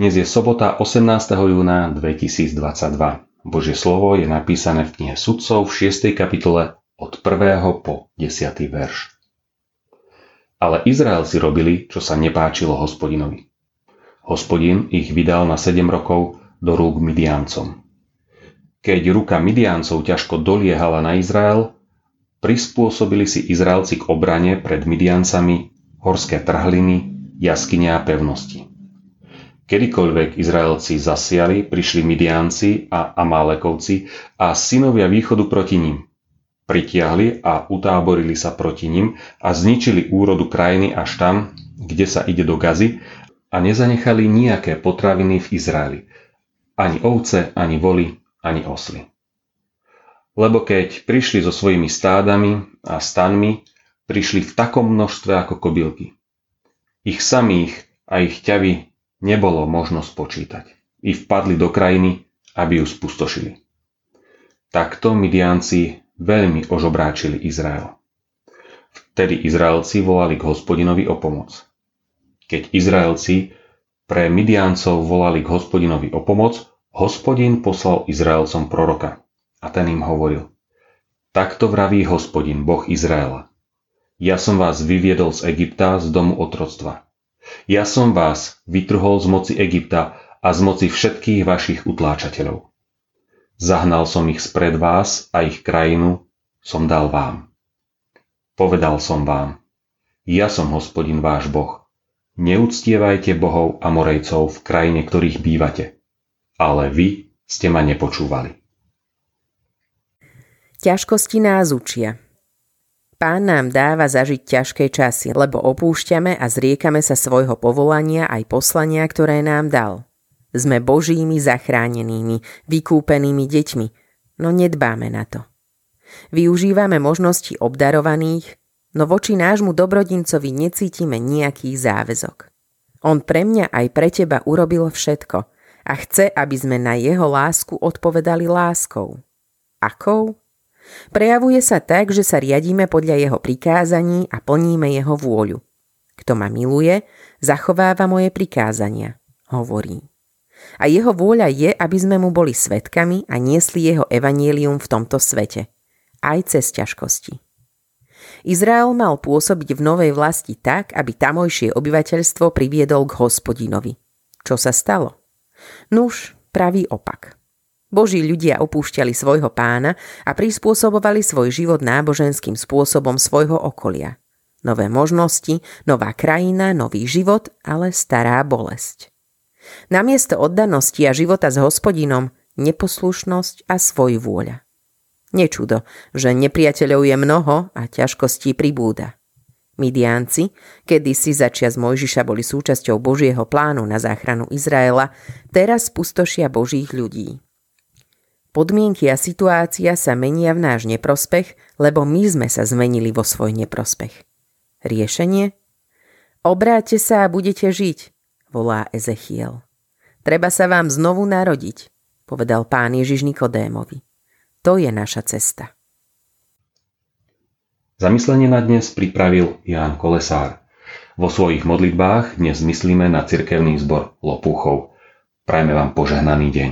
Dnes je sobota 18. júna 2022. Božie slovo je napísané v knihe Sudcov v 6. kapitole od 1. po 10. verš. Ale Izrael si robili, čo sa nepáčilo hospodinovi. Hospodin ich vydal na 7 rokov do rúk Midiancom. Keď ruka Midiancov ťažko doliehala na Izrael, prispôsobili si Izraelci k obrane pred Midiancami horské trhliny, jaskyne a pevnosti. Kedykoľvek Izraelci zasiali, prišli Midianci a Amálekovci a synovia východu proti ním. Pritiahli a utáborili sa proti ním a zničili úrodu krajiny až tam, kde sa ide do Gazy a nezanechali nejaké potraviny v Izraeli. Ani ovce, ani voli, ani osly. Lebo keď prišli so svojimi stádami a stanmi, prišli v takom množstve ako kobylky. Ich samých a ich ťavy nebolo možno spočítať. I vpadli do krajiny, aby ju spustošili. Takto Midianci veľmi ožobráčili Izrael. Vtedy Izraelci volali k hospodinovi o pomoc. Keď Izraelci pre Midiancov volali k hospodinovi o pomoc, hospodin poslal Izraelcom proroka. A ten im hovoril, takto vraví hospodin, Boh Izraela. Ja som vás vyviedol z Egypta, z domu otroctva. Ja som vás vytrhol z moci Egypta a z moci všetkých vašich utláčateľov. Zahnal som ich spred vás a ich krajinu som dal vám. Povedal som vám, ja som hospodin váš Boh. Neúctievajte bohov a morejcov v krajine, ktorých bývate. Ale vy ste ma nepočúvali. Ťažkosti nás učia. Pán nám dáva zažiť ťažké časy, lebo opúšťame a zriekame sa svojho povolania aj poslania, ktoré nám dal. Sme božími zachránenými, vykúpenými deťmi, no nedbáme na to. Využívame možnosti obdarovaných, no voči nášmu dobrodincovi necítime nejaký záväzok. On pre mňa aj pre teba urobil všetko a chce, aby sme na jeho lásku odpovedali láskou. Akou? Prejavuje sa tak, že sa riadíme podľa jeho prikázaní a plníme jeho vôľu. Kto ma miluje, zachováva moje prikázania, hovorí. A jeho vôľa je, aby sme mu boli svetkami a niesli jeho evanielium v tomto svete, aj cez ťažkosti. Izrael mal pôsobiť v novej vlasti tak, aby tamojšie obyvateľstvo priviedol k hospodinovi. Čo sa stalo? Nuž, pravý opak. Boží ľudia opúšťali svojho pána a prispôsobovali svoj život náboženským spôsobom svojho okolia. Nové možnosti, nová krajina, nový život, ale stará bolesť. Namiesto oddanosti a života s hospodinom, neposlušnosť a svoj vôľa. Nečudo, že nepriateľov je mnoho a ťažkostí pribúda. Midianci, kedy si začias Mojžiša boli súčasťou Božieho plánu na záchranu Izraela, teraz pustošia Božích ľudí. Podmienky a situácia sa menia v náš neprospech, lebo my sme sa zmenili vo svoj neprospech. Riešenie? Obráte sa a budete žiť, volá Ezechiel. Treba sa vám znovu narodiť, povedal pán Ježiš Nikodémovi. To je naša cesta. Zamyslenie na dnes pripravil Ján Kolesár. Vo svojich modlitbách dnes myslíme na cirkevný zbor Lopúchov. Prajme vám požehnaný deň.